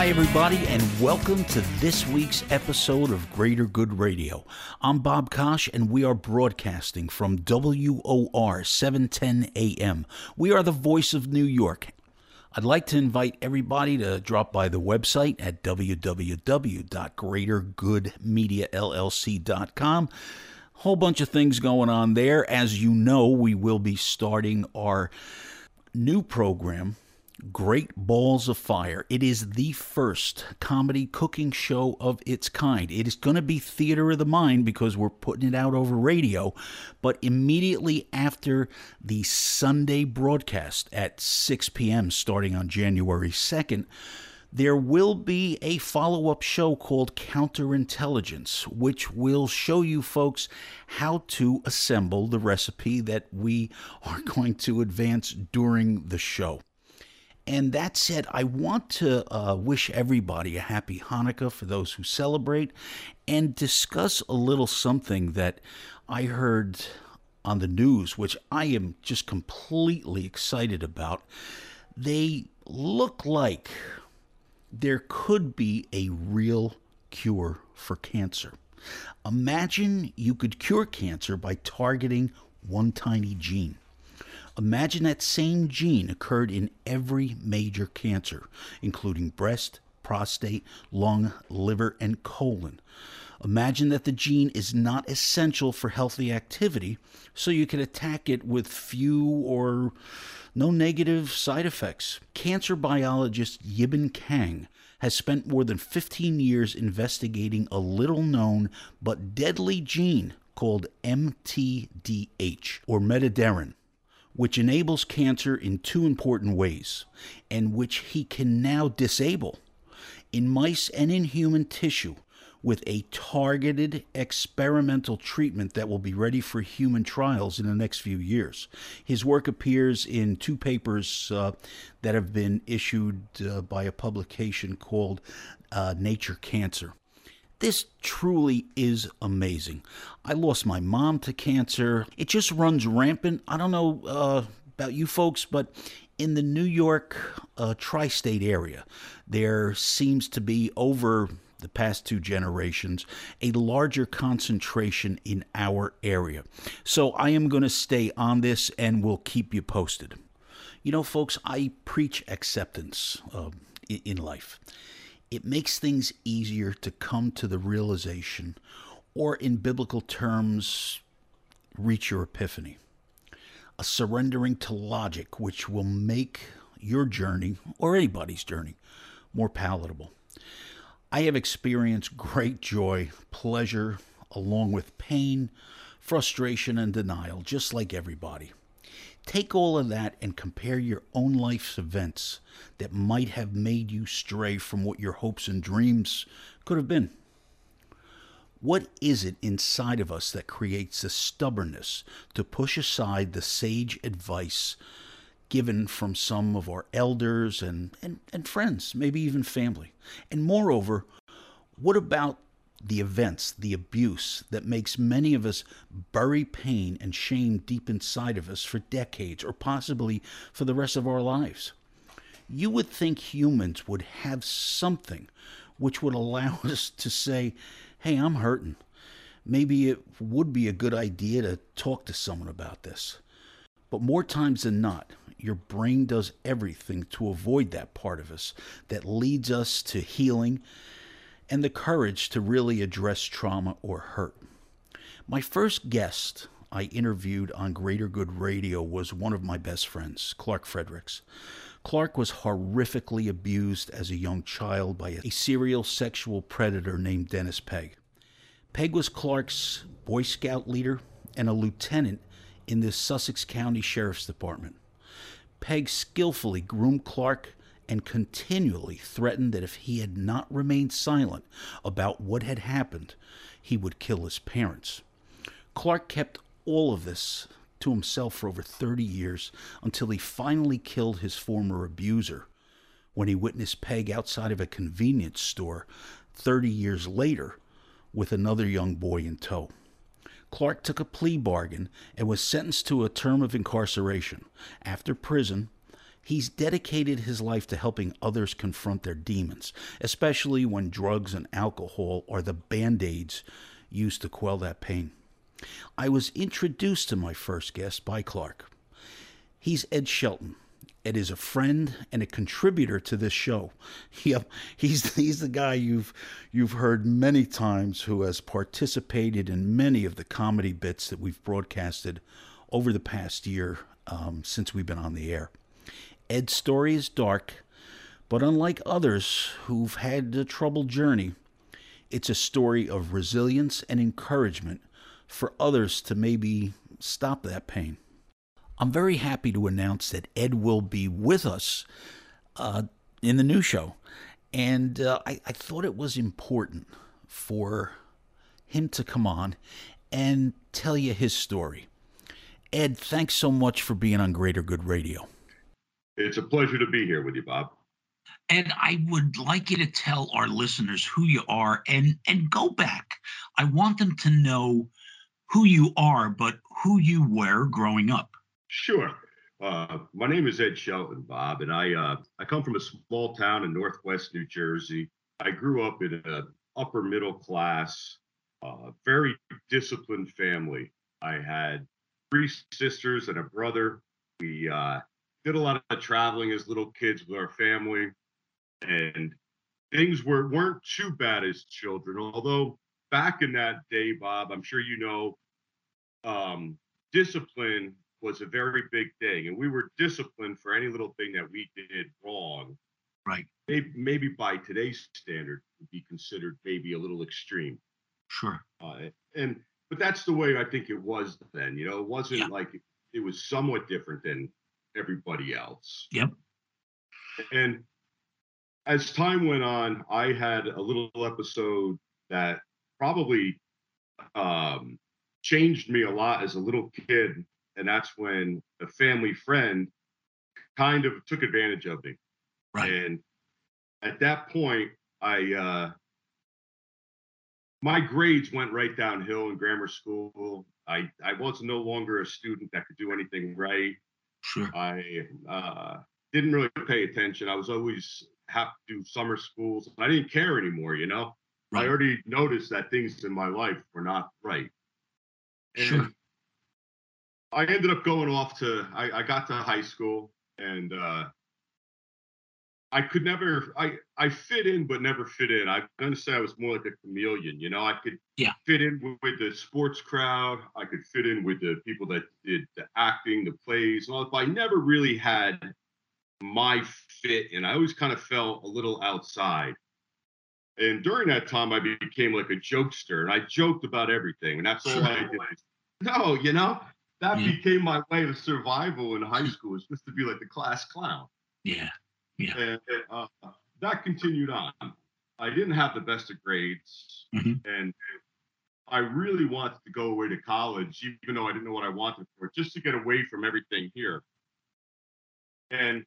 Hi, everybody, and welcome to this week's episode of Greater Good Radio. I'm Bob Kosh, and we are broadcasting from WOR 710 AM. We are the voice of New York. I'd like to invite everybody to drop by the website at www.greatergoodmediallc.com. Whole bunch of things going on there. As you know, we will be starting our new program Great Balls of Fire. It is the first comedy cooking show of its kind. It is going to be theater of the mind because we're putting it out over radio, but immediately after the Sunday broadcast at 6 p.m., starting on January 2nd, there will be a follow up show called Counterintelligence, which will show you folks how to assemble the recipe that we are going to advance during the show. And that said, I want to uh, wish everybody a happy Hanukkah for those who celebrate and discuss a little something that I heard on the news, which I am just completely excited about. They look like there could be a real cure for cancer. Imagine you could cure cancer by targeting one tiny gene. Imagine that same gene occurred in every major cancer, including breast, prostate, lung, liver, and colon. Imagine that the gene is not essential for healthy activity, so you can attack it with few or no negative side effects. Cancer biologist Yibin Kang has spent more than 15 years investigating a little known but deadly gene called MTDH, or metadherin which enables cancer in two important ways, and which he can now disable in mice and in human tissue with a targeted experimental treatment that will be ready for human trials in the next few years. His work appears in two papers uh, that have been issued uh, by a publication called uh, Nature Cancer. This truly is amazing. I lost my mom to cancer. It just runs rampant. I don't know uh, about you folks, but in the New York uh, tri state area, there seems to be over the past two generations a larger concentration in our area. So I am going to stay on this and we'll keep you posted. You know, folks, I preach acceptance uh, in life it makes things easier to come to the realization, or in biblical terms, reach your epiphany. A surrendering to logic, which will make your journey, or anybody's journey, more palatable. I have experienced great joy, pleasure, along with pain, frustration, and denial, just like everybody. Take all of that and compare your own life's events that might have made you stray from what your hopes and dreams could have been. What is it inside of us that creates the stubbornness to push aside the sage advice given from some of our elders and, and, and friends, maybe even family? And moreover, what about the events, the abuse that makes many of us bury pain and shame deep inside of us for decades or possibly for the rest of our lives. You would think humans would have something which would allow us to say, hey, I'm hurting. Maybe it would be a good idea to talk to someone about this. But more times than not, your brain does everything to avoid that part of us that leads us to healing and the courage to really address trauma or hurt. My first guest I interviewed on Greater Good Radio was one of my best friends, Clark Fredericks. Clark was horrifically abused as a young child by a serial sexual predator named Dennis Pegg. Pegg was Clark's Boy Scout leader and a lieutenant in the Sussex County Sheriff's Department. Pegg skillfully groomed Clark and continually threatened that if he had not remained silent about what had happened, he would kill his parents. Clark kept all of this to himself for over 30 years until he finally killed his former abuser when he witnessed Pegg outside of a convenience store 30 years later with another young boy in tow. Clark took a plea bargain and was sentenced to a term of incarceration. After prison, he's dedicated his life to helping others confront their demons, especially when drugs and alcohol are the band aids used to quell that pain. I was introduced to my first guest by Clark. He's Ed Shelton. Ed is a friend and a contributor to this show. Yep, he's he's the guy you've you've heard many times who has participated in many of the comedy bits that we've broadcasted over the past year um, since we've been on the air. Ed's story is dark, but unlike others who've had a troubled journey, it's a story of resilience and encouragement for others to maybe stop that pain. I'm very happy to announce that Ed will be with us uh, in the new show. And uh, I, I thought it was important for him to come on and tell you his story. Ed, thanks so much for being on Greater Good Radio. It's a pleasure to be here with you, Bob. And I would like you to tell our listeners who you are and and go back. I want them to know who you are, but who you were growing up. Sure. Uh, my name is Ed Shelton, Bob, and I uh, I come from a small town in northwest New Jersey. I grew up in an upper middle class, uh, very disciplined family. I had three sisters and a brother. We uh, did a lot of traveling as little kids with our family, and things were weren't too bad as children. Although back in that day, Bob, I'm sure you know, um, discipline was a very big thing, and we were disciplined for any little thing that we did wrong. Right. Maybe, maybe by today's standard would be considered maybe a little extreme. Sure. Uh, and but that's the way I think it was then. You know, it wasn't Yeah. like it was somewhat different than everybody else. Yep. And as time went on, I had a little episode that probably um, changed me a lot as a little kid. And that's when a family friend kind of took advantage of me. Right. And at that point, I uh, my grades went right downhill in grammar school. I I was no longer a student that could do anything right. Sure. I uh, didn't really pay attention. I was always have to do summer schools. I didn't care anymore. You know, I already noticed that things in my life were not right. And Sure. I ended up going off to. I, I got to high school and. uh I could never I I fit in but never fit in. I'm gonna say I was more like a chameleon, you know. I could Yeah. fit in with, with the sports crowd. I could fit in with the people that did the acting, the plays, and all but I never really had my fit and I always kind of felt a little outside. And during that time I became like a jokester and I joked about everything. And that's all I did. No, you know, that Yeah. became my way of survival in high school was just to be like the class clown Yeah. Yeah. and uh, that continued on. I didn't have the best of grades, Mhm. and I really wanted to go away to college, even though I didn't know what I wanted for, just to get away from everything here. And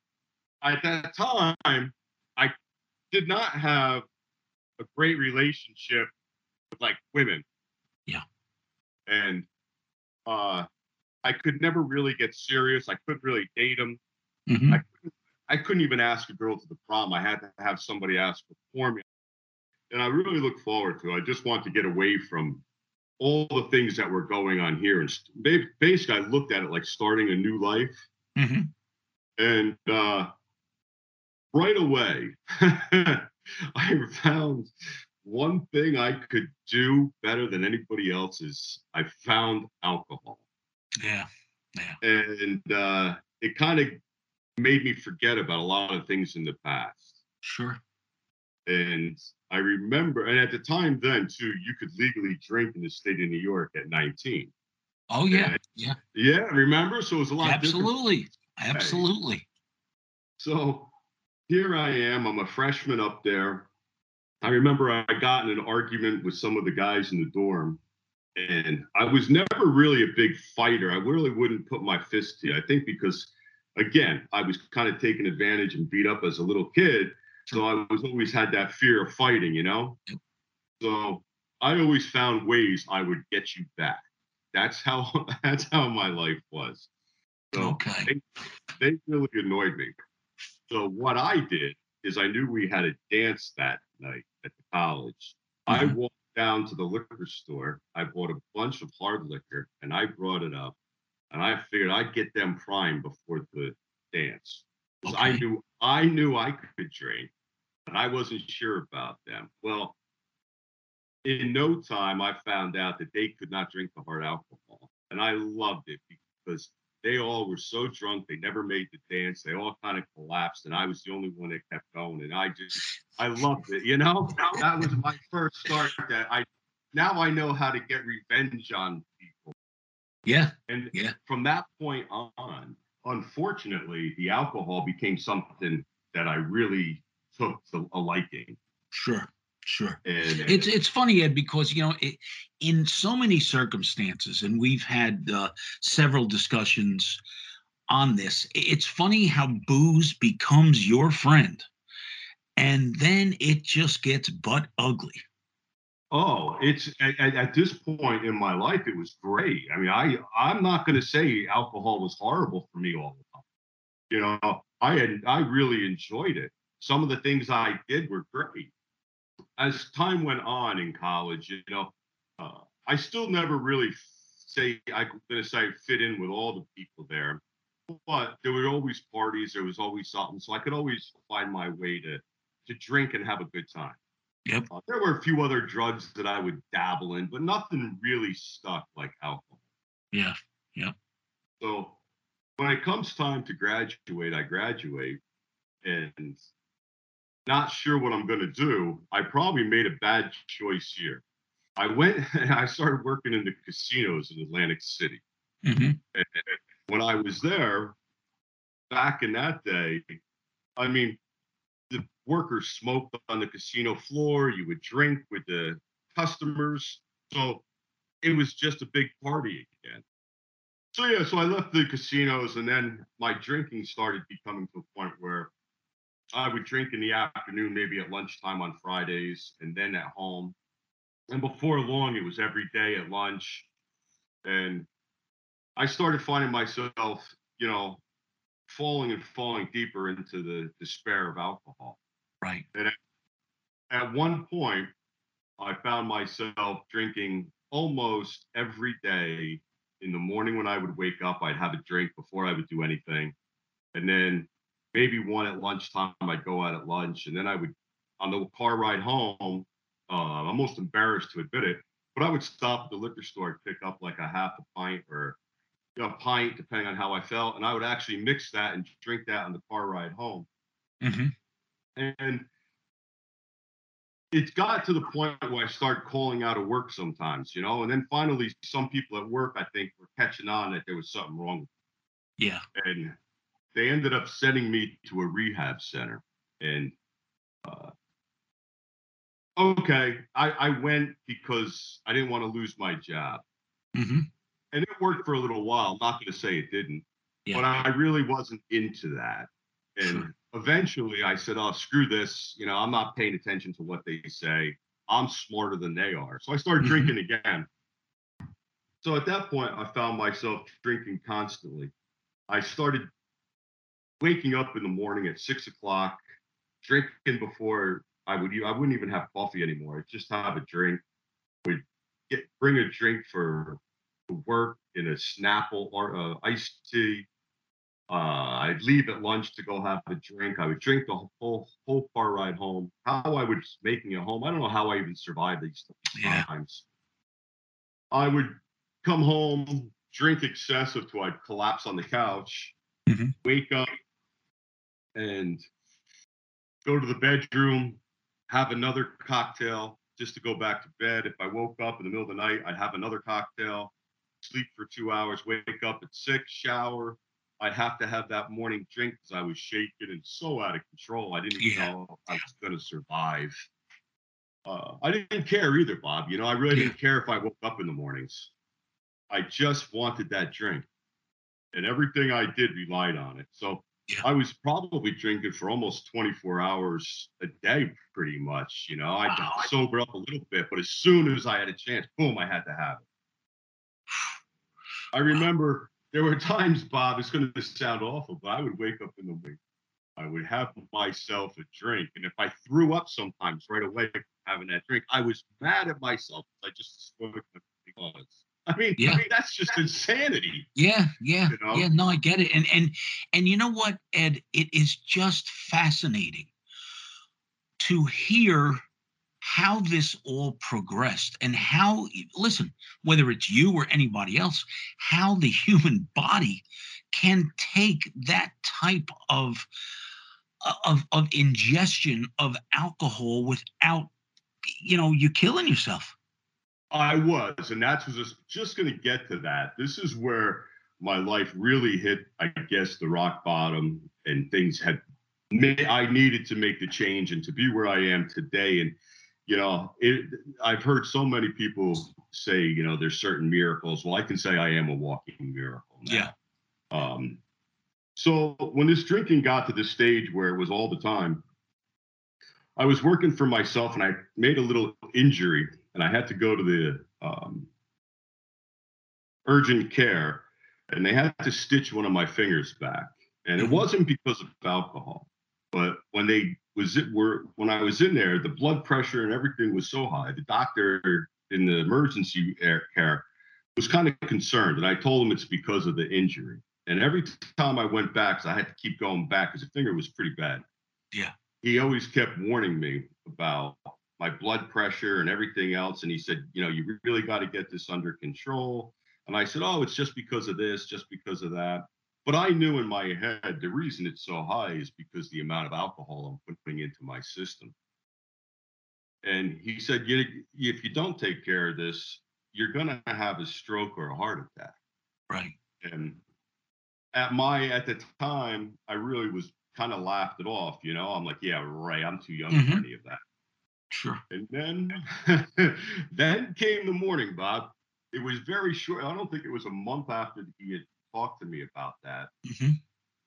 at that time, I did not have a great relationship with like women. Yeah. And uh, I could never really get serious. I couldn't really date them. Mhm. I I couldn't even ask a girl to the prom. I had to have somebody ask for me. And I really look forward to it. I just want to get away from all the things that were going on here. And basically, I looked at it like starting a new life. Mhm. And uh, right away, I found one thing I could do better than anybody else is I found alcohol Yeah. and uh, it kind of made me forget about a lot of things in the past. Sure. And I remember, and at the time then too, you could legally drink in the state of New York at 19. Oh yeah, yeah, Yeah, remember? So it was a lot different. absolutely, absolutely. So here I am. I'm a freshman up there. I remember I got in an argument with some of the guys in the dorm, and I was never really a big fighter. I really wouldn't put my fist to you. I think because, again, I was kind of taken advantage and beat up as a little kid. So I was always had that fear of fighting, you know? So I always found ways I would get you back. That's how that's how my life was. So Okay. they, they really annoyed me. So what I did is I knew we had a dance that night at the college. I Mhm. walked down to the liquor store. I bought a bunch of hard liquor and I brought it up. And I figured I'd get them primed before the dance. 'Cause I knew I knew I could drink, but I wasn't sure about them. Well, in no time I found out that they could not drink the hard alcohol. And I loved it because they all were so drunk they never made the dance they all kind of collapsed and i was the only one that kept going and i just i loved it you know that was my first start that i now i know how to get revenge on Yeah. and Yeah. from that point on unfortunately the alcohol became something that i really took to a liking Sure. Sure. and It's it's funny, Ed, because you know, it, in so many circumstances, and we've had uh, several discussions on this. It's funny how booze becomes your friend, and then it just gets butt ugly. Oh, it's at, at, this point in my life, it was great. I mean, I I'm not going to say alcohol was horrible for me all the time. You know, I had I really enjoyed it. Some of the things I did were great. As time went on in college, you know, uh, I still never really say I'm going to say fit in with all the people there, but there were always parties. There was always something, so I could always find my way to to drink and have a good time. Yep. Uh, there were a few other drugs that I would dabble in, but nothing really stuck like alcohol. Yeah. Yep. So when it comes time to graduate, I graduate and not sure what I'm going to do. I probably made a bad choice here. I went and I started working in the casinos in Atlantic City. hmm And when I was there back in that day, I mean, the workers smoked on the casino floor. You would drink with the customers. So it was just a big party again. So yeah, so I left the casinos and then my drinking started becoming to a point where I would drink in the afternoon, maybe at lunchtime on Fridays, and then at home. And before long, it was every day at lunch. And I started finding myself, you know, falling and falling deeper into the despair of alcohol. Right. And At one point, I found myself drinking almost every day. In the morning when I would wake up, I'd have a drink before I would do anything. And then maybe one at lunchtime, I'd go out at lunch. And then I would, on the car ride home, uh, I'm almost embarrassed to admit it, but I would stop at the liquor store and pick up like a half a pint or a pint, depending on how I felt. And I would actually mix that and drink that on the car ride home. hmm And it got to the point where I started calling out of work sometimes, you know, and then finally some people at work, I think, were catching on that there was something wrong Yeah. And they ended up sending me to a rehab center. And uh, okay, I, I went because I didn't want to lose my job. hmm And it worked for a little while. I'm not going to say it didn't, Yeah. but I really wasn't into that. And Sure. eventually I said, oh, screw this. You know, I'm not paying attention to what they say. I'm smarter than they are. So I started Mhm. drinking again. So at that point, I found myself drinking constantly. I started waking up in the morning at six o'clock, drinking before I would. I wouldn't even have coffee anymore. I'd just have a drink. Would get bring a drink for work in a Snapple or uh, iced tea. Uh, I'd leave at lunch to go have a drink. I would drink the whole whole car ride home. How I was making it home, I don't know how I even survived these, Yeah. times. I would come home, drink excessive till I'd collapse on the couch, Mhm. wake up, and go to the bedroom, have another cocktail just to go back to bed. If I woke up in the middle of the night, I'd have another cocktail, sleep for two hours, wake up at six, shower. I'd have to have that morning drink because I was shaking and so out of control. I didn't even Yeah. know I was going to survive. Uh, I didn't care either, Bob. You know, I really didn't care if I woke up in the mornings. I just wanted that drink. And everything I did relied on it. So Yeah. I was probably drinking for almost 24 hours a day, pretty much. You know, I Wow. got sober up a little bit, but as soon as I had a chance, boom, I had to have it. I remember there were times, Bob, it's going to sound awful, but I would wake up in the morning. I would have myself a drink. And if I threw up sometimes right away having that drink, I was mad at myself. I just spoke because. I mean, Yeah. I mean, that's just insanity. Yeah, yeah, You know? yeah. No, I get it. And and and you know what, Ed? It is just fascinating to hear how this all progressed and how listen, whether it's you or anybody else, how the human body can take that type of of of ingestion of alcohol without you know you killing yourself. I was, and that's was just, just going to get to that. This is where my life really hit, I guess, the rock bottom, and things had. I needed to make the change and to be where I am today. And you know, it. I've heard so many people say, you know, there's certain miracles. Well, I can say I am a walking miracle. Now. Yeah. Um. So when this drinking got to the stage where it was all the time, I was working for myself and I made a little injury and I had to go to the um, urgent care and they had to stitch one of my fingers back. And it Mhm. wasn't because of alcohol, but when they was it were when I was in there, the blood pressure and everything was so high. The doctor in the emergency care was kind of concerned, and I told him it's because of the injury. And every time I went back, I had to keep going back because the finger was pretty bad. Yeah. He always kept warning me about my blood pressure and everything else. And he said, you know, you really got to get this under control. And I said, oh, it's just because of this, just because of that. But I knew in my head the reason it's so high is because the amount of alcohol I'm putting into my system. And he said, you, if you don't take care of this, you're going to have a stroke or a heart attack. Right. And at my at the time, I really was kind of laughed it off. You know, I'm like, yeah, right. I'm too young for Mhm. any of that. Sure. And then, then came the morning, Bob. It was very short. I don't think it was a month after he had talked to me about that. hmm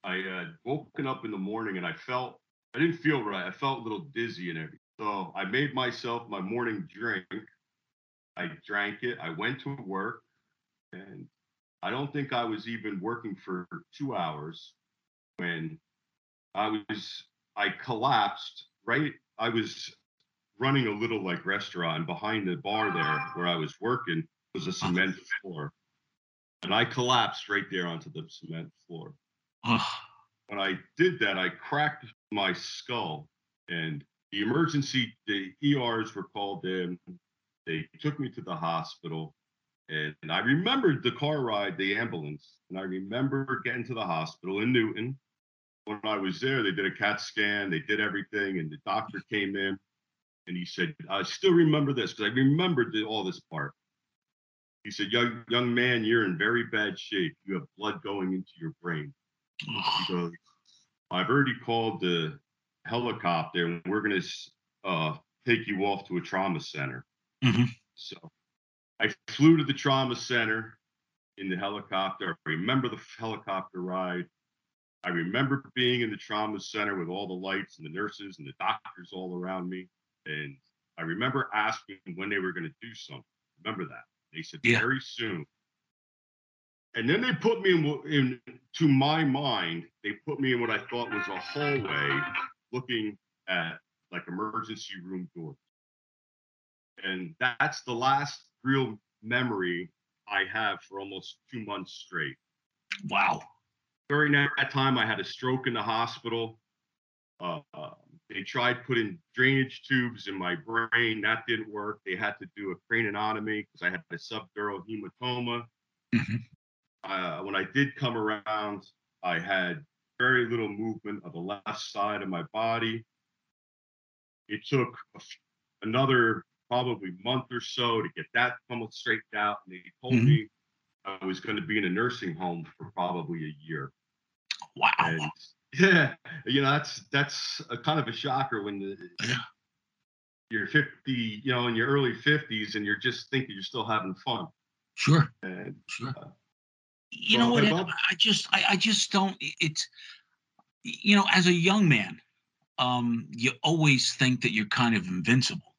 I had woken up in the morning and I felt I didn't feel right. I felt a little dizzy and everything. So I made myself my morning drink. I drank it. I went to work, and I don't think I was even working for two hours when I was I collapsed. Right, I was running a little like restaurant and behind the bar there where I was working was a cement floor, and I collapsed right there onto the cement floor when I did that, I cracked my skull, and the emergency, the ERs were called in. They took me to the hospital, and, I remembered the car ride, the ambulance, and I remember getting to the hospital in Newton. When I was there, they did a CAT scan, they did everything, and the doctor came in, and he said, "I still remember this because I remembered the, all this part." He said, "Young young man, you're in very bad shape. You have blood going into your brain." He goes, I've already called the helicopter and we're going to uh, take you off to a trauma center. Mhm. So I flew to the trauma center in the helicopter. I remember the helicopter ride. I remember being in the trauma center with all the lights and the nurses and the doctors all around me. And I remember asking when they were going to do something. Remember that? They said Yeah. very soon. And then they put me in, in, to my mind, they put me in what I thought was a hallway looking at like emergency room doors. And that's the last real memory I have for almost two months straight. Wow. During that time, I had a stroke in the hospital. Uh, uh, they tried putting drainage tubes in my brain. That didn't work. They had to do a craniotomy because I had a subdural hematoma. Mhm. Uh, when I did come around, I had very little movement of the left side of my body. It took another probably month or so to get that almost straightened out. And they told Mhm. me I was going to be in a nursing home for probably a year. Wow. And yeah, you know, that's that's a kind of a shocker when the, Yeah. you're 50, you know, in your early 50s and you're just thinking you're still having fun. Sure. And Sure. Uh, You know what? Ed, I just, I, I just don't. It's, you know, as a young man, um, you always think that you're kind of invincible,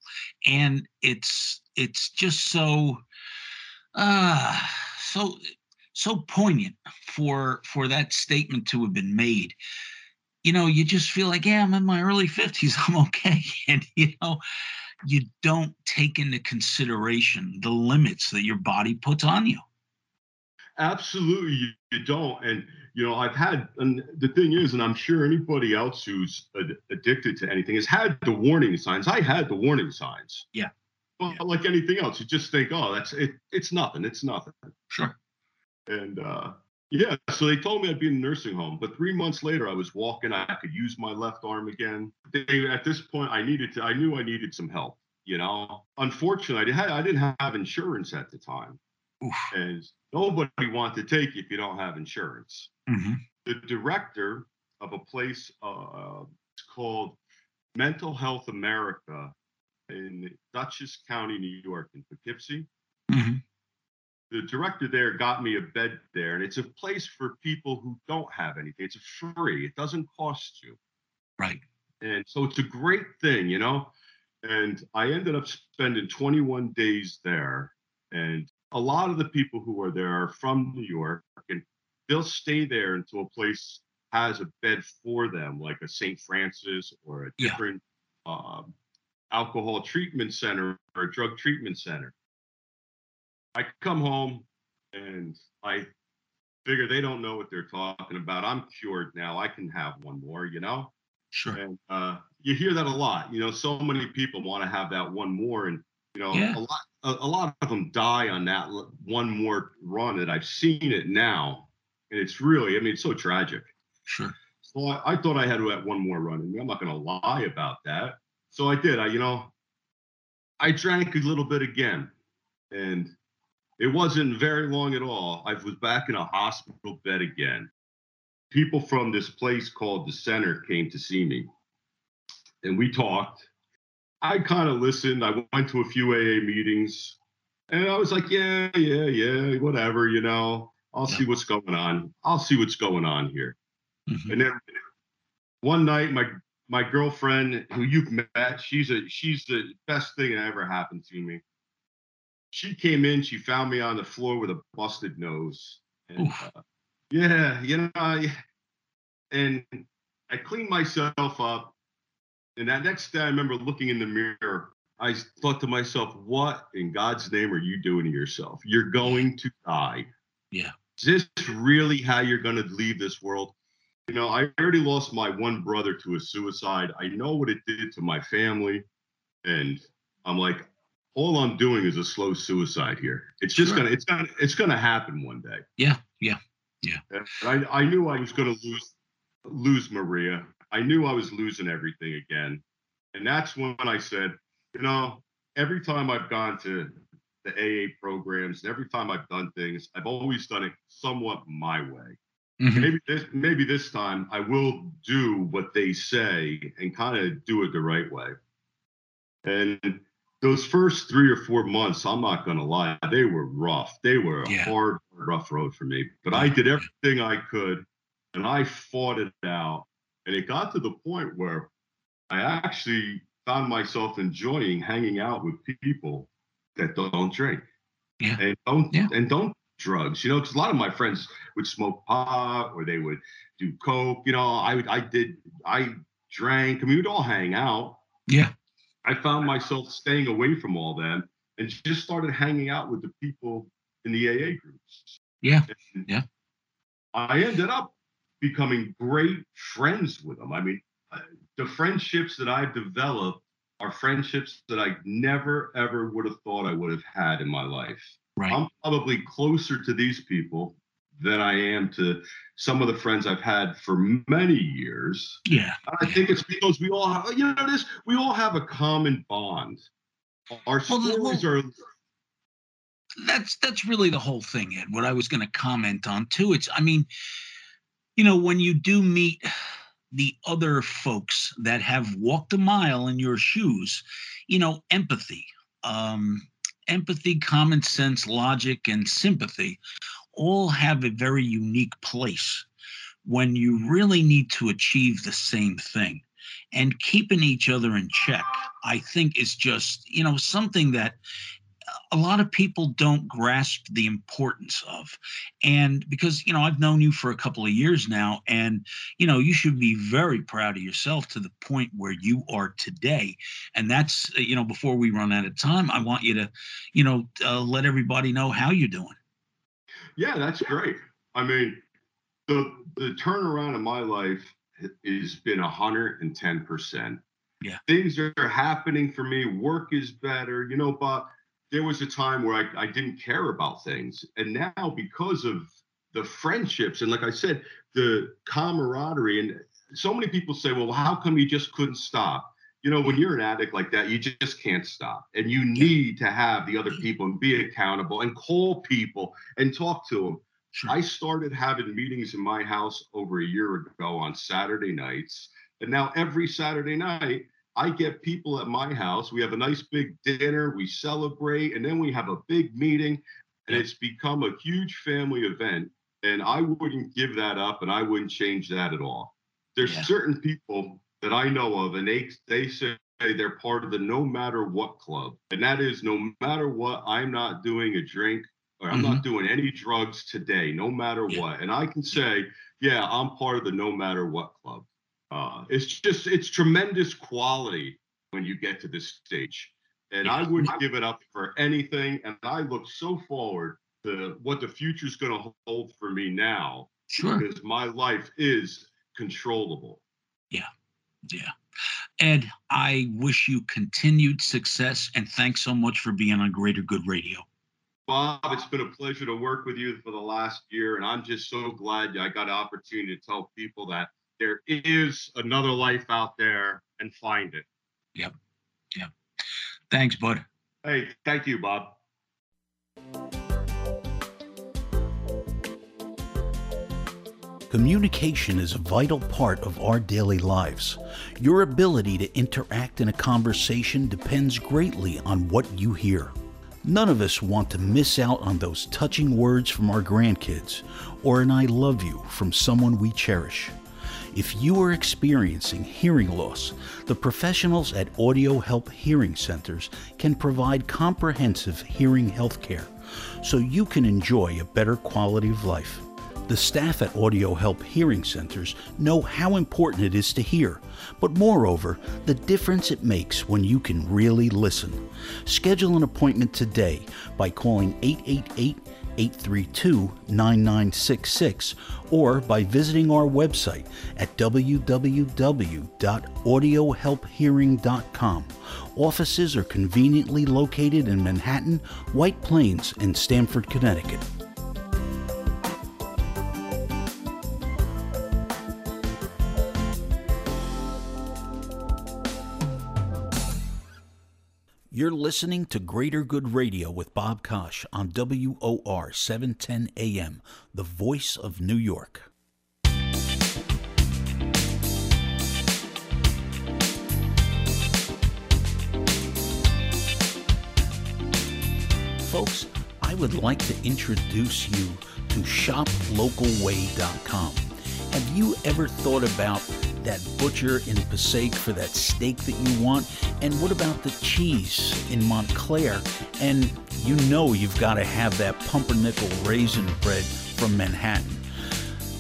and it's, it's just so, uh so, so poignant for for that statement to have been made. You know, you just feel like, yeah, I'm in my early 50s, I'm okay, and you know, you don't take into consideration the limits that your body puts on you. Absolutely, you, you don't. And you know, I've had, and the thing is, and I'm sure anybody else who's ad- addicted to anything has had the warning signs. I had the warning signs. Yeah. Well, Yeah. like anything else, you just think, oh, that's it. It's nothing. It's nothing. Sure. And uh, yeah, so they told me I'd be in a nursing home. But three months later, I was walking. I could use my left arm again. They, at this point, I needed to. I knew I needed some help. You know, unfortunately, I, had, I didn't have insurance at the time, Oof. and nobody wanted to take you if you don't have insurance. hmm The director of a place uh, it's called Mental Health America in Dutchess County, New York, in Poughkeepsie hmm the director there got me a bed there and it's a place for people who don't have anything. It's free. It doesn't cost you. Right. and so it's a great thing you know? And i ended up spending 21 days there and a lot of the people who are there are from new york and they'll stay there until a place has a bed for them like a st francis or a Yeah. different um, alcohol treatment center or a drug treatment center I come home and I figure they don't know what they're talking about. I'm cured now. I can have one more, you know? Sure. And uh, you hear that a lot. You know, so many people want to have that one more. And, you know, Yeah. a lot a, a lot of them die on that one more run. that I've seen it now. And it's really, I mean, it's so tragic. Sure. So I, I thought I had to have one more run. And I'm not going to lie about that. So I did. I, you know, I drank a little bit again. And it wasn't very long at all. I was back in a hospital bed again. People from this place called the center came to see me. And we talked. I kind of listened. I went to a few AA meetings. And I was like, yeah, yeah, yeah, whatever, you know. I'll see what's going on. I'll see what's going on here. Mhm. And then one night, my my girlfriend, who you've met, she's a she's the best thing that ever happened to me. She came in, she found me on the floor with a busted nose. And, uh, yeah, you know, I, and I cleaned myself up. And that next day, I remember looking in the mirror. I thought to myself, "What in God's name are you doing to yourself? You're going to die." Yeah. Is this really how you're going to leave this world? You know, I already lost my one brother to a suicide. I know what it did to my family. And I'm like, all I'm doing is a slow suicide here. It's just Sure. gonna, it's gonna, it's gonna happen one day. Yeah. Yeah. And I, I knew I was gonna lose lose Maria. I knew I was losing everything again. And that's when I said, you know, every time I've gone to the AA programs, and every time I've done things, I've always done it somewhat my way Mhm. maybe this maybe this time I will do what they say and kind of do it the right way. And those first three or four months, I'm not gonna lie, they were rough. They were a Yeah. hard, rough road for me. But I did everything I could and I fought it out. And it got to the point where I actually found myself enjoying hanging out with people that don't drink Yeah. and don't Yeah. and don't drugs you know because a lot of my friends would smoke pot or they would do coke you know i would i did i drank i mean we'd all hang out Yeah. I found myself staying away from all that and just started hanging out with the people in the aa groups Yeah. And Yeah. i ended up becoming great friends with them i mean uh, the friendships that i've developed are friendships that i never ever would have thought i would have had in my life Right. I'm probably closer to these people than I am to some of the friends I've had for many years. Yeah. I think it's because we all have, you know, this, we all have a common bond. Our Well, stories well- are, that's that's really the whole thing ed what i was going to comment on too it's i mean you know when you do meet the other folks that have walked a mile in your shoes you know empathy um empathy common sense logic and sympathy all have a very unique place when you really need to achieve the same thing. And keeping each other in check i think is just you know something that a lot of people don't grasp the importance of. And because you know i've known you for a couple of years now and you know you should be very proud of yourself to the point where you are today. And that's you know before we run out of time i want you to you know uh, let everybody know how you're doing yeah, that's great. I mean, the, the turnaround in my life has been 110%. Yeah. Things are happening for me. Work is better, you know, but there was a time where I, I didn't care about things. And now, because of the friendships, and like I said, the camaraderie, and so many people say, well, how come you just couldn't stop? You know, when you're an addict like that, you just can't stop. And you need to have the other mm. people and be accountable and call people and talk to them. Sure. I started having meetings in my house over a year ago on Saturday nights. And now every Saturday night, I get people at my house. We have a nice big dinner, we celebrate, and then we have a big meeting. And it's become a huge family event. And I wouldn't give that up and I wouldn't change that at all. There's Yeah. certain people that I know of, and they they say they're part of the no matter what club. And that is no matter what, I'm not doing a drink or I'm not doing any drugs today, no matter Yeah. what. And I can say, yeah, I'm part of the no matter what club. Uh, it's just it's tremendous quality when you get to this stage. And I wouldn't give it up for anything. And I look so forward to what the future's going to hold for me now sure because my life is controllable. yeah ed i wish you continued success and thanks so much for being on greater good radio Bob, it's been a pleasure to work with you for the last year, and I'm just so glad I got an opportunity to tell people that there is another life out there and find it. Yep. Yep. Thanks bud Hey, thank you, Bob. Communication is a vital part of our daily lives. Your ability to interact in a conversation depends greatly on what you hear. None of us want to miss out on those touching words from our grandkids or an I love you from someone we cherish. If you are experiencing hearing loss, the professionals at Audio Help Hearing Centers can provide comprehensive hearing health care so you can enjoy a better quality of life. The staff at Audio Help Hearing Centers know how important it is to hear, but moreover, the difference it makes when you can really listen. Schedule an appointment today by calling 888 832 9966 or by visiting our website at www.audiohelphearing.com. Offices are conveniently located in Manhattan, White Plains, and Stamford, Connecticut. You're listening to Greater Good Radio with Bob Kosh on WOR 710 AM, the voice of New York. Folks, I would like to introduce you to shoplocalway.com. Have you ever thought about that butcher in Passaic for that steak that you want? And what about the cheese in Montclair? And you know you've got to have that pumpernickel raisin bread from Manhattan.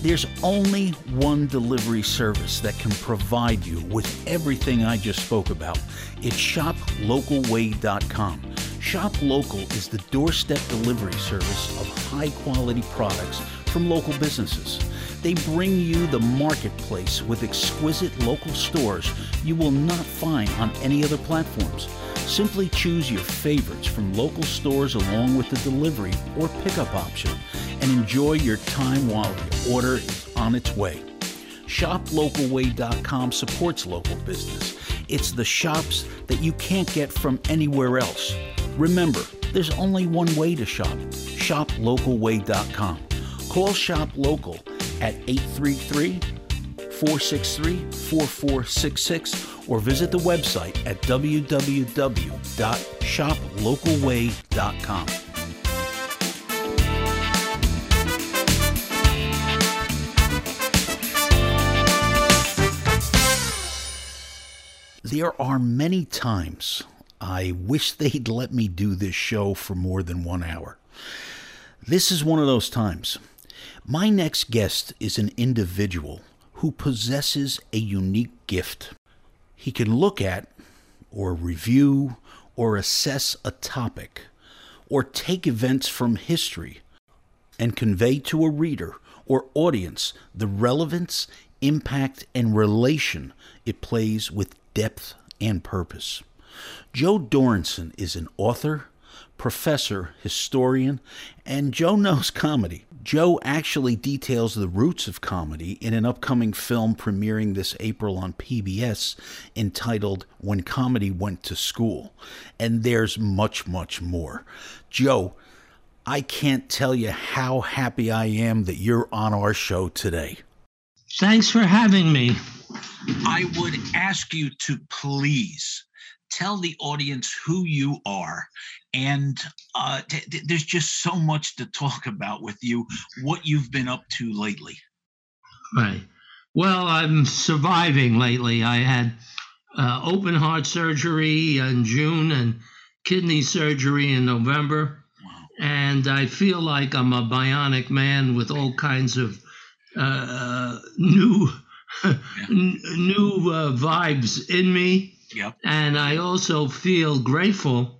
There's only one delivery service that can provide you with everything I just spoke about. It's shoplocalway.com. Shop Local is the doorstep delivery service of high quality products from local businesses. They bring you the marketplace with exquisite local stores you will not find on any other platforms. Simply choose your favorites from local stores along with the delivery or pickup option and enjoy your time while your order is on its way. ShopLocalWay.com supports local business. It's the shops that you can't get from anywhere else. Remember, there's only one way to shop ShopLocalWay.com. Call Shop Local at 833 463 4466 or visit the website at www.shoplocalway.com. There are many times I wish they'd let me do this show for more than one hour. This is one of those times. My next guest is an individual who possesses a unique gift. He can look at, or review, or assess a topic, or take events from history and convey to a reader or audience the relevance, impact, and relation it plays with depth and purpose. Joe Dorinson is an author, professor, historian, and Joe knows comedy. Joe actually details the roots of comedy in an upcoming film premiering this April on PBS entitled When Comedy Went to School. And there's much, much more. Joe, I can't tell you how happy I am that you're on our show today. Thanks for having me. I would ask you to please tell the audience who you are. And uh, t- t- there's just so much to talk about with you, what you've been up to lately. Right. Well, I'm surviving lately. I had uh, open heart surgery in June and kidney surgery in November. Wow. And I feel like I'm a bionic man with all kinds of uh, new n- new uh, vibes in me. Yep. And I also feel grateful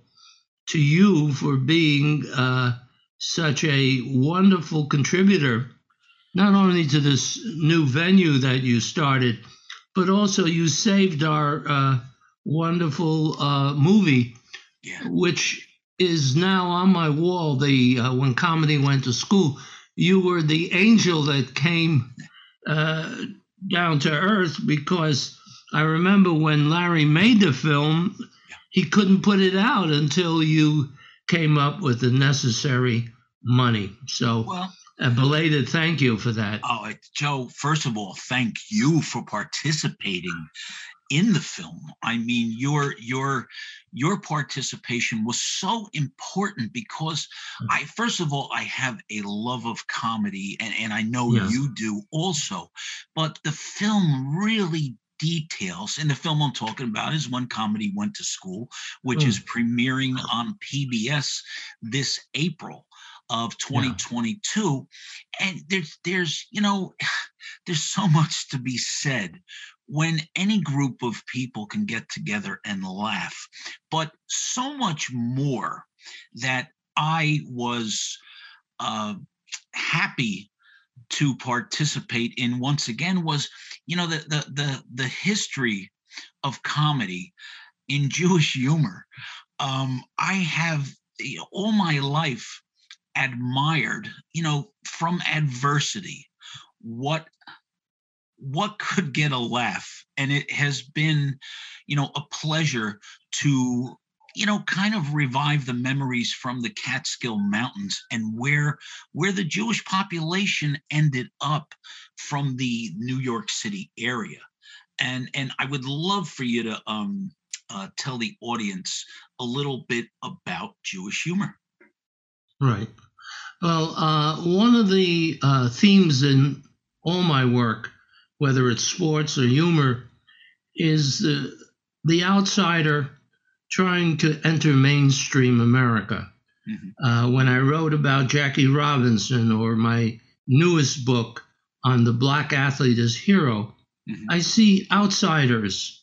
to you for being uh, such a wonderful contributor, not only to this new venue that you started, but also you saved our uh, wonderful uh, movie, Yeah. which is now on my wall. The uh, when comedy went to school, you were the angel that came uh, down to earth because I remember when Larry made the film, he couldn't put it out until you came up with the necessary money. So, Well, a belated thank you for that. Oh, uh, Joe, first of all, thank you for participating in the film. I mean, your your your participation was so important because I first of all, I have a love of comedy and, and I know you do also, but the film really details and the film i'm talking about is When comedy went to school which Mm. is premiering on pbs this april of 2022 and there's there's you know there's so much to be said when any group of people can get together and laugh but so much more that i was uh, happy to participate in once again was you know the the the, the history of comedy in jewish humor. Um, i have you know, all my life admired you know from adversity what what could get a laugh? And it has been you know a pleasure to you know kind of revive the memories from the catskill mountains and where where the jewish population ended up from the new york city area and and i would love for you to um uh, tell the audience a little bit about jewish humor Right. Well, uh, one of the uh, themes in all my work, whether it's sports or humor, is the the outsider trying to enter mainstream America. Mhm. Uh, when I wrote about Jackie Robinson or my newest book on the black athlete as hero, Mhm. I see outsiders,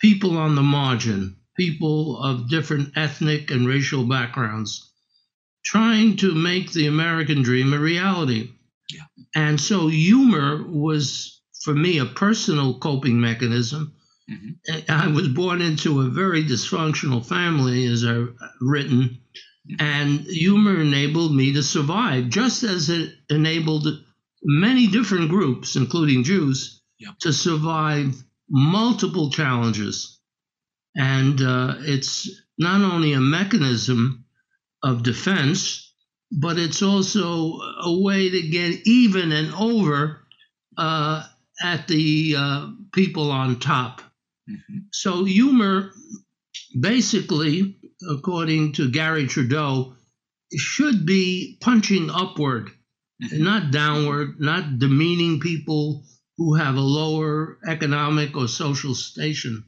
people on the margin, people of different ethnic and racial backgrounds trying to make the American dream a reality. Yeah. And so humor was, for me, a personal coping mechanism Mhm. I was born into a very dysfunctional family, as I've written, and humor enabled me to survive, just as it enabled many different groups, including Jews, Yep. to survive multiple challenges. And uh, it's not only a mechanism of defense, but it's also a way to get even and over uh, at the uh, people on top. Mhm. So humor, basically, according to Garry Trudeau, should be punching upward, Mhm. not downward, not demeaning people who have a lower economic or social station,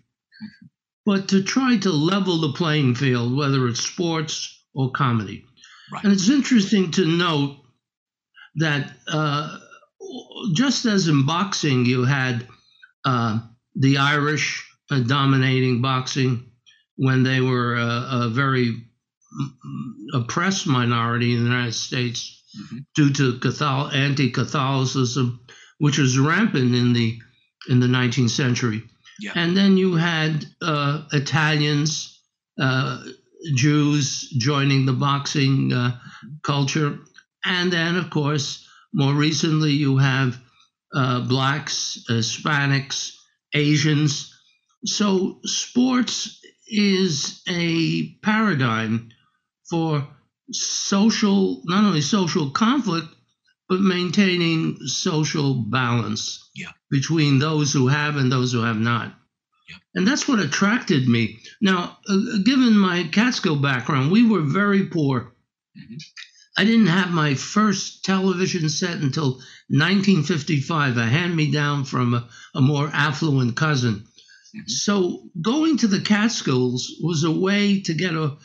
but to try to level the playing field, whether it's sports or comedy. Right. And it's interesting to note that uh, just as in boxing, you had uh, the Irish dominating boxing when they were uh, a very oppressed minority in the United States Mhm. due to Catholic, anti-Catholicism, which was rampant in the in the 19th century. Yeah. And then you had uh, Italians, uh, Jews joining the boxing uh, culture, and then of course more recently you have uh, blacks, Hispanics, Asians. So sports is a paradigm for social, not only social conflict, but maintaining social balance Yeah. between those who have and those who have not. Yeah. And that's what attracted me. Now, uh, given my Catskill background, we were very poor. Mhm. I didn't have my first television set until 1955, a hand me down from a, a more affluent cousin. Mhm. So going to the Catskills was a way to get a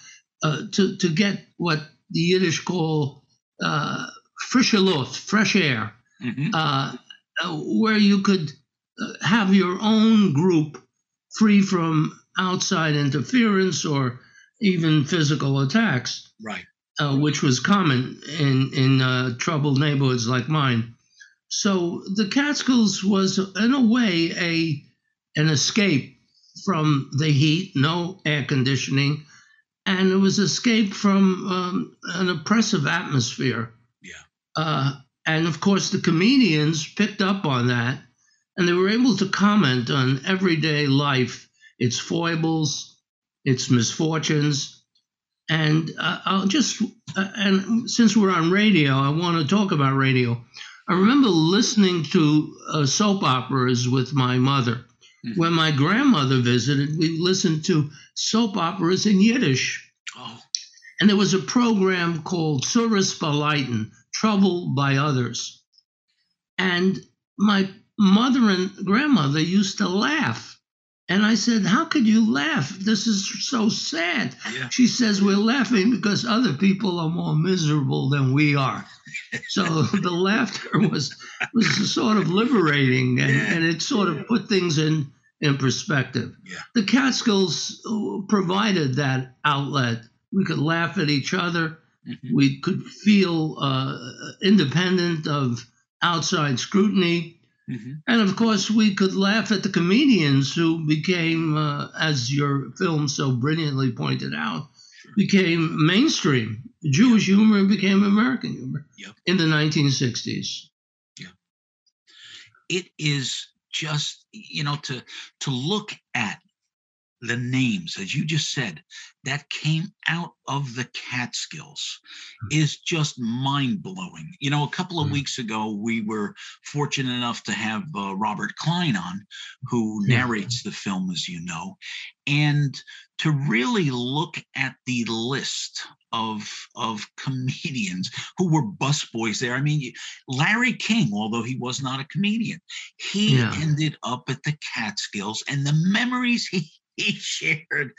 uh, to to get what the Yiddish call uh, frische Luft, fresh air, Mhm. uh, uh, where you could uh, have your own group free from outside interference or even physical attacks Right. uh, which was common in in uh, troubled neighborhoods like mine. So the Catskills was, in a way, a an escape from the heat, no air conditioning, and it was escape from um, an oppressive atmosphere. Yeah. Uh, and of course, the comedians picked up on that, and they were able to comment on everyday life, its foibles, its misfortunes, and uh, I'll just uh, and since we're on radio, I want to talk about radio. I remember listening to uh, soap operas with my mother. Mhm. When my grandmother visited, we listened to soap operas in Yiddish. Oh. And there was a program called Surus Balaiten, Trouble by Others. And my mother and grandmother used to laugh. And I said, How could you laugh? This is so sad. Yeah. She says, We're laughing because other people are more miserable than we are. So the laughter was was sort of liberating and, Yeah. and it sort of put things in, in perspective. Yeah. The Catskills uh, provided that outlet. We could laugh at each other. Mhm. We could feel uh, independent of outside scrutiny. Mhm. And of course, we could laugh at the comedians who became, uh, as your film so brilliantly pointed out, became mainstream. Jewish humor became American humor Yep. in the 1960s. Yeah. it is just you know to to look at the names as you just said that came out of the catskills is just mind-blowing you know a couple of Mm. weeks ago we were fortunate enough to have uh, robert klein on who Yeah. narrates the film as you know and to really look at the list of of comedians who were busboys there i mean Larry King, although he was not a comedian, he Yeah. ended up at the Catskills, and the memories he, he shared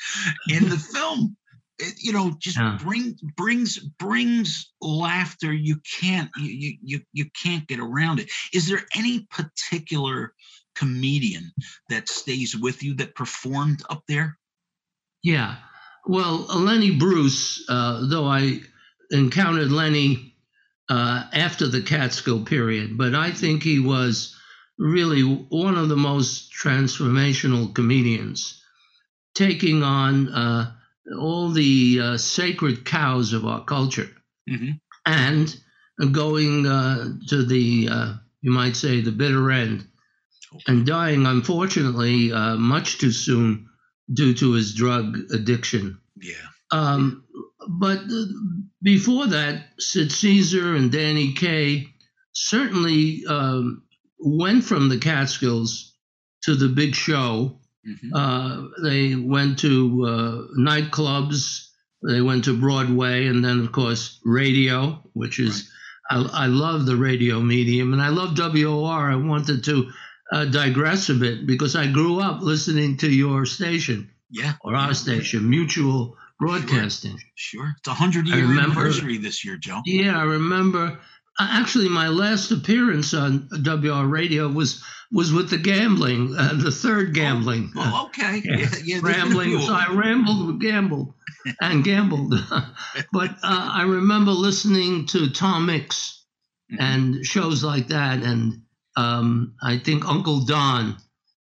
in the film, it, you know, just Yeah. bring brings brings laughter. You can't you, you you you can't get around it. Is there any particular comedian that stays with you that performed up there? Yeah. Well, Lenny Bruce, uh, though I encountered Lenny uh, after the Catskill period, but I think he was really one of the most transformational comedians, taking on uh, all the uh, sacred cows of our culture. Hmm and going uh, to the, uh, you might say, the bitter end, and dying, unfortunately, uh, much too soon due to his drug addiction. Yeah. Um, but before that, Sid Caesar and Danny Kaye certainly um, went from the Catskills to the big show. hmm Uh, they went to uh, nightclubs, they went to Broadway, and then, of course, radio, which is, I, I love the radio medium, and I love WOR. I wanted to uh, digress a bit because I grew up listening to your station Yeah. or our station, Mutual Broadcasting. Sure. It's a hundred I year remember- anniversary this year, Joe. Yeah, I remember. uh, Actually, my last appearance on WOR Radio was was with the Gambling, uh, the third Gambling. Oh, okay. Yeah. Yeah. yeah there's been a rambling. So I rambled, gambled, and gambled. but uh, I remember listening to Tom Mix Mhm. and shows like that, and um, I think Uncle Don.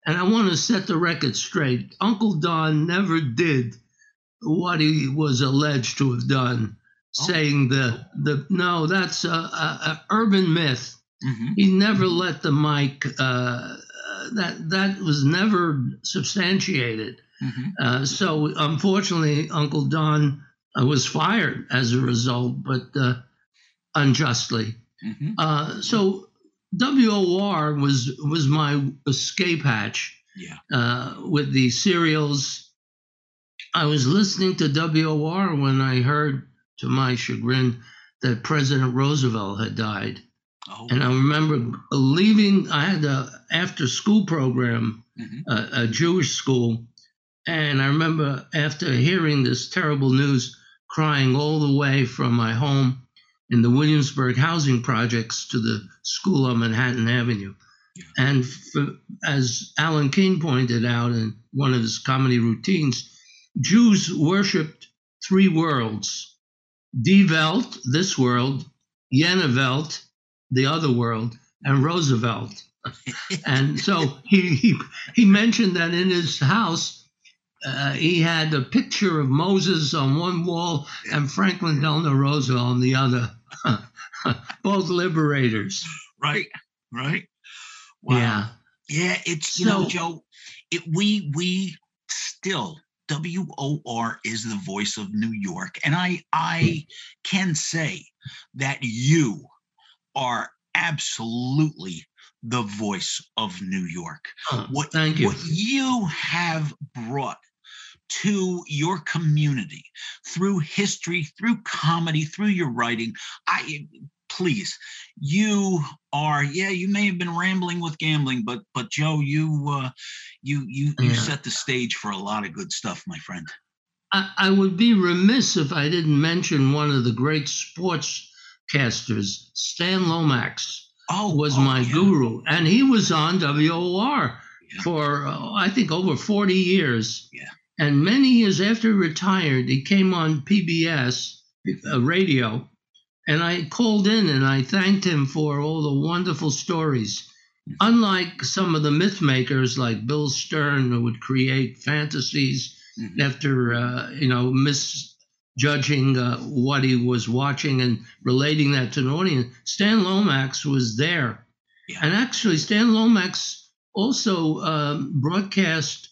And I want to set the record straight. Uncle Don never did what he was alleged to have done, Oh. saying the the no, that's a, a, a urban myth. Mhm. He never let the mic. Uh, that that was never substantiated. Mhm. Uh, so unfortunately, Uncle Don uh, was fired as a result, but uh, unjustly. Mhm. Uh, so WOR was was my escape hatch Yeah. uh, with the serials. I was listening to WOR when I heard, to my chagrin, that President Roosevelt had died. Oh. And I remember leaving, I had a after school program, Mhm. a, a Jewish school. And I remember after hearing this terrible news, crying all the way from my home in the Williamsburg housing projects to the school on Manhattan Avenue. And for, as Alan King pointed out in one of his comedy routines, Jews worshipped three worlds Die Welt, this world, Jene Welt, the other world, and Roosevelt. and so he, he, he mentioned that in his house, uh, he had a picture of Moses on one wall and Franklin Delano Roosevelt on the other. Both liberators. Right. Right. Wow. Yeah. Yeah, it's you know, Joe. It we we still WOR is the voice of New York, and I I can say that you are absolutely the voice of New York. Oh, What thank you. what you have brought to your community through history, through comedy, through your writing. I please, you are yeah, you may have been rambling with gambling, but but Joe, you uh you you you Yeah. set the stage for a lot of good stuff, my friend. I, I would be remiss if I didn't mention one of the great sportscasters, Stan Lomax, Oh, was oh, my yeah. guru, and he was on WOR Yeah. for uh, I think over forty years. Yeah. And many years after he retired, he came on PBS uh, radio, and I called in and I thanked him for all the wonderful stories. Unlike some of the myth makers like Bill Stern, who would create fantasies Mhm. after uh, you know misjudging uh, what he was watching and relating that to an audience. Stan Lomax was there, and actually Stan Lomax also um, broadcast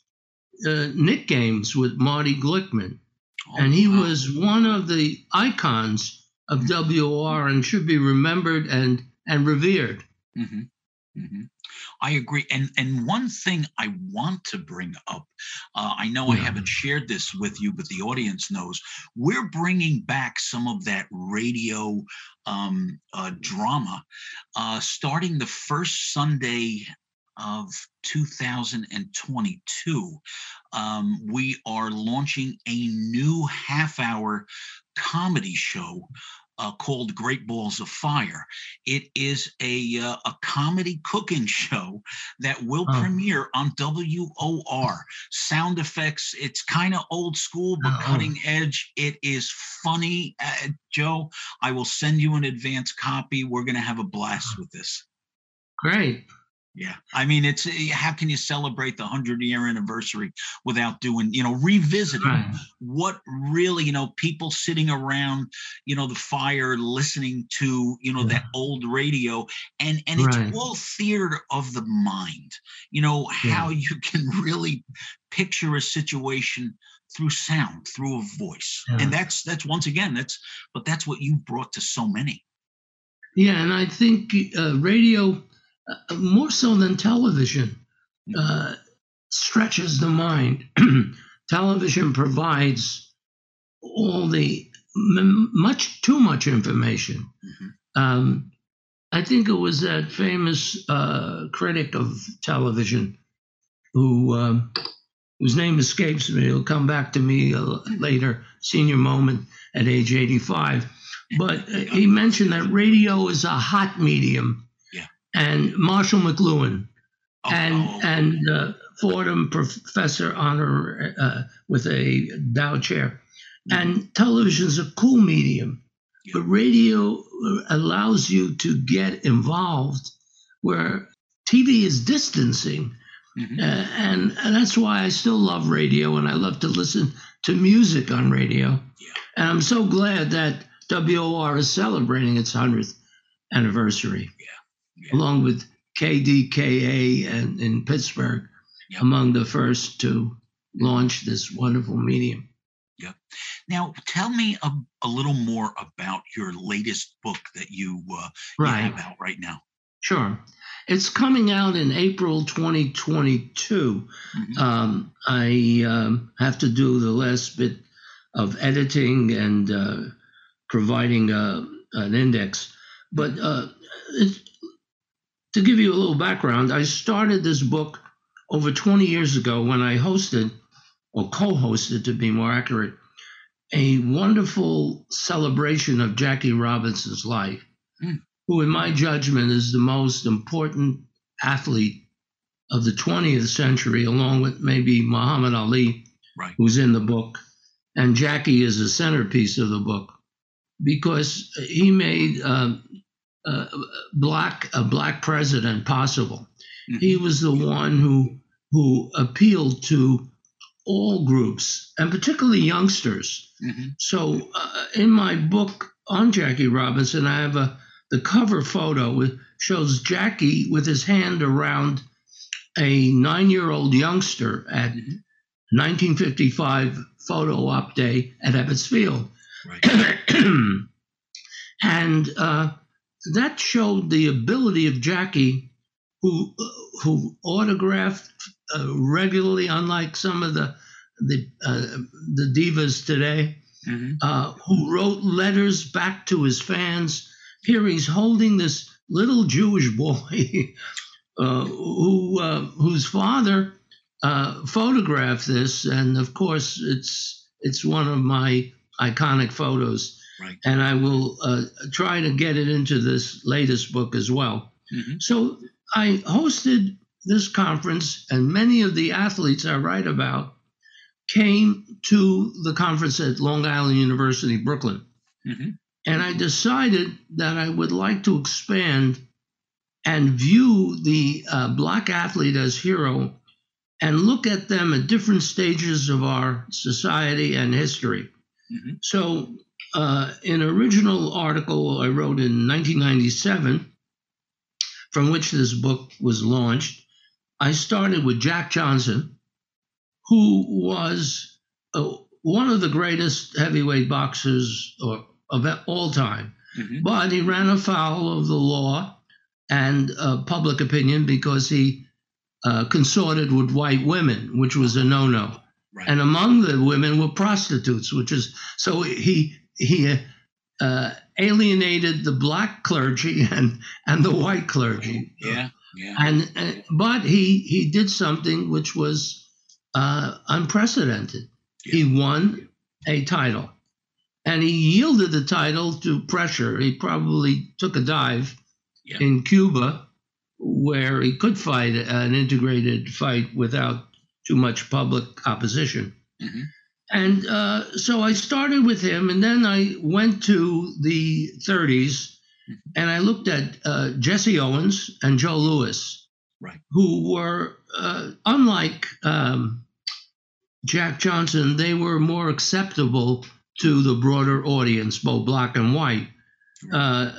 uh, Knick games with Marty Glickman, Oh, and he wow. was one of the icons of WOR and should be remembered and and revered. hmm hmm I agree. And and one thing I want to bring up, uh, I know I haven't shared this with you, but the audience knows we're bringing back some of that radio um, uh, drama, uh, starting the first Sunday of 2022. Um, we are launching a new half-hour comedy show uh, called Great Balls of Fire. It is a uh, a comedy cooking show that will Oh. premiere on WOR. Sound effects. It's kind of old school but Oh. cutting edge. It is funny, uh, Joe. I will send you an advance copy. We're gonna have a blast with this. Great. Yeah. I mean, it's eh, how can you celebrate the 100 year anniversary without doing, you know, revisiting Right. what really, you know, people sitting around, you know, the fire listening to, you know, that old radio and and it's Right. all theater of the mind. You know, how you can really picture a situation through sound, through a voice. Yeah. And that's that's once again, that's but that's what you brought to so many. Yeah, and I think uh, radio, uh, more so than television, uh, stretches the mind. television provides all the m- much too much information. Mhm. Um, I think it was that famous uh, critic of television who um, whose name escapes me. It'll come back to me uh, later. Senior moment at age eighty-five, but uh, he mentioned that radio is a hot medium. And Marshall McLuhan Oh, and oh, and uh, Fordham professor honor uh, with a Dow chair. And television's a cool medium, but radio allows you to get involved where TV is distancing. mhm. Uh, and, and that's why I still love radio and I love to listen to music on radio. Yeah. And I'm so glad that WOR is celebrating its 100th anniversary, Yeah. Along with KDKA and in Pittsburgh, Yeah. among the first to launch this wonderful medium. Yeah. Now, tell me a, a little more about your latest book that you, uh, you Right. have out right now. Sure. It's coming out in April 2022. Mhm. Um, I um, have to do the last bit of editing and uh, providing uh, an index. But uh, it, to give you a little background, I started this book over 20 years ago when I hosted, or co hosted to be more accurate, a wonderful celebration of Jackie Robinson's life, Hmm. who, in my judgment, is the most important athlete of the 20th century, along with maybe Muhammad Ali, Right. who's in the book. And Jackie is the centerpiece of the book because he made uh, uh, black a black president possible. Mhm. He was the one who who appealed to all groups and particularly youngsters. Mhm. So uh, in my book on Jackie Robinson, I have a the cover photo it shows Jackie with his hand around a nine-year-old youngster at Mhm. 1955 photo op day at Ebbets Field. Right. and uh, that showed the ability of Jackie, who who autographed uh, regularly, unlike some of the the uh, the divas today, Mhm. uh, who wrote letters back to his fans. Here he's holding this little Jewish boy, uh, who uh, whose father uh, photographed this, and of course it's it's one of my iconic photos. Right. And I will uh, try to get it into this latest book as well. Mhm. So I hosted this conference, and many of the athletes I write about came to the conference at Long Island University, Brooklyn. Mhm. And I decided that I would like to expand and view the uh, black athlete as hero and look at them at different stages of our society and history. Mhm. So, uh, an original article I wrote in 1997, from which this book was launched, I started with Jack Johnson, who was uh, one of the greatest heavyweight boxers or, of all time. Mhm. But he ran afoul of the law and uh, public opinion because he uh, consorted with white women, which was a no-no. Right. And among the women were prostitutes, which is so he he uh, alienated the black clergy and and the white clergy. yeah. Yeah. And uh, but he he did something which was uh, unprecedented. He won a title, and he yielded the title to pressure. He probably took a dive Yeah. in Cuba, where he could fight an integrated fight without too much public opposition. Mhm. And uh, so I started with him, and then I went to the 30s, and I looked at uh, Jesse Owens and Joe Louis, Right. who were uh, unlike um, Jack Johnson. They were more acceptable to the broader audience, both black and white. Uh,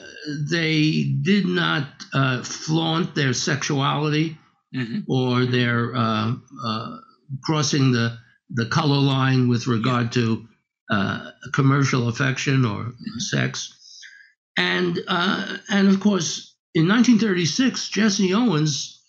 they did not uh, flaunt their sexuality hmm or their uh, uh, crossing the the color line with regard to uh, commercial affection or sex, and uh, and of course in 1936 Jesse Owens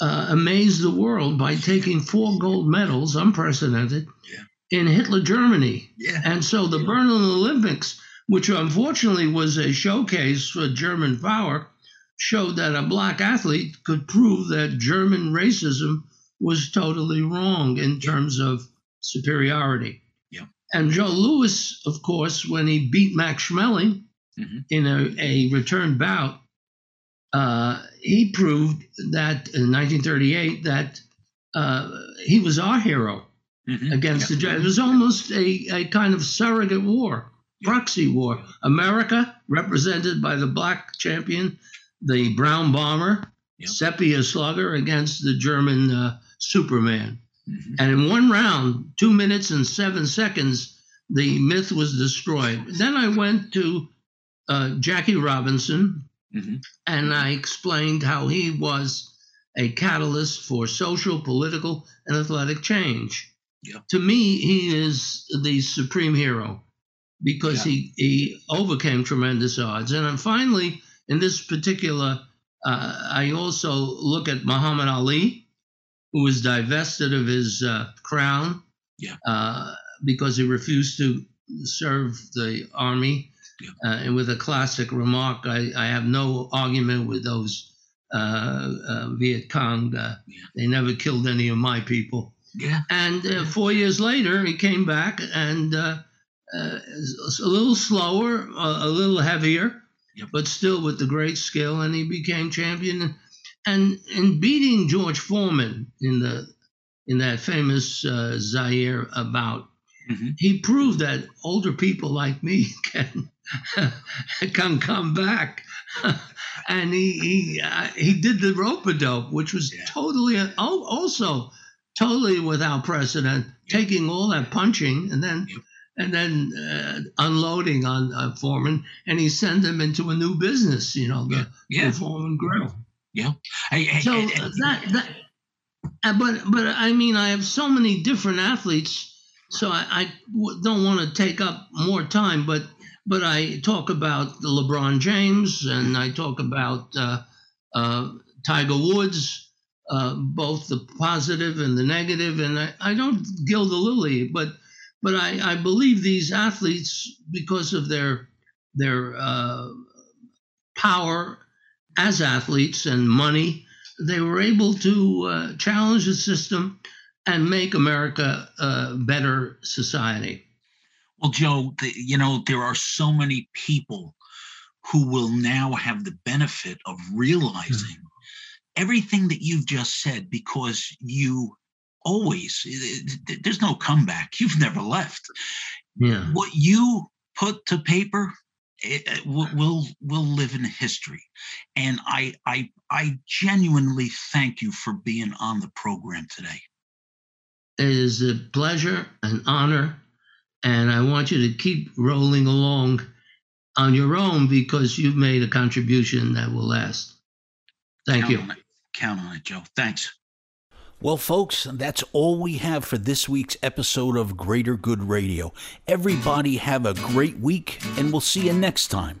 uh, amazed the world by taking four gold medals, unprecedented, Yeah. in Hitler Germany, Yeah. and so the Berlin Olympics, which unfortunately was a showcase for German power, showed that a black athlete could prove that German racism was totally wrong in terms of superiority. Yeah. And Joe Louis, of course, when he beat Max Schmeling Mhm. in a, a return bout, uh, he proved that in 1938 that uh, he was our hero Mhm. against Yeah. the Japanese. It was almost a, a kind of surrogate war, proxy war. America, represented by the black champion, the brown bomber, Yep. sepia slugger, against the German uh, Superman. Mhm. And in one round, two minutes and seven seconds, the myth was destroyed. Then I went to uh, Jackie Robinson, Mhm. and I explained how he was a catalyst for social, political, and athletic change. Yeah. To me, he is the supreme hero because Yeah. he, he overcame tremendous odds. And then finally, in this particular, uh, I also look at Muhammad Ali, who was divested of his uh, crown Yeah. uh, because he refused to serve the army. Yeah. Uh, and with a classic remark, I, I have no argument with those uh, uh, Viet Cong. Uh, Yeah. They never killed any of my people. Yeah. And uh, four years later, he came back and uh, uh, a little slower, a, a little heavier, Yep. but still with the great skill, and he became champion. And in beating George Foreman in the in that famous uh, Zaire bout, Mhm. he proved that older people like me can can come back. and he he uh, he did the rope a dope, which was Yeah. totally al- also totally without precedent, taking all that punching and then Yep. and then uh, unloading on uh, Foreman, and he sent him into a new business, you know, the, Yeah. the Foreman Grill. Hey, So that that, uh, but but I mean, I have so many different athletes, so I, w- don't want to take up more time, but but I talk about the LeBron James and I talk about uh, uh, Tiger Woods, uh, both the positive and the negative, and I, I don't gild the lily, but but I, I believe these athletes because of their their uh, power as athletes and money, they were able to uh, challenge the system and make America a better society. Well, Joe, the, you know, there are so many people who will now have the benefit of realizing hmm. everything that you've just said because you always, eh, eh, eh, there's no comeback. You've never left. Yeah. What you put to paper it, uh, it will, will will live in history. And i i i genuinely thank you for being on the program today. It is a pleasure, an honor, and I want you to keep rolling along on your own because you've made a contribution that will last. Thank count you. on count on it joe. Thanks Well, folks, that's all we have for this week's episode of Greater Good Radio. Everybody have a great week, and we'll see you next time.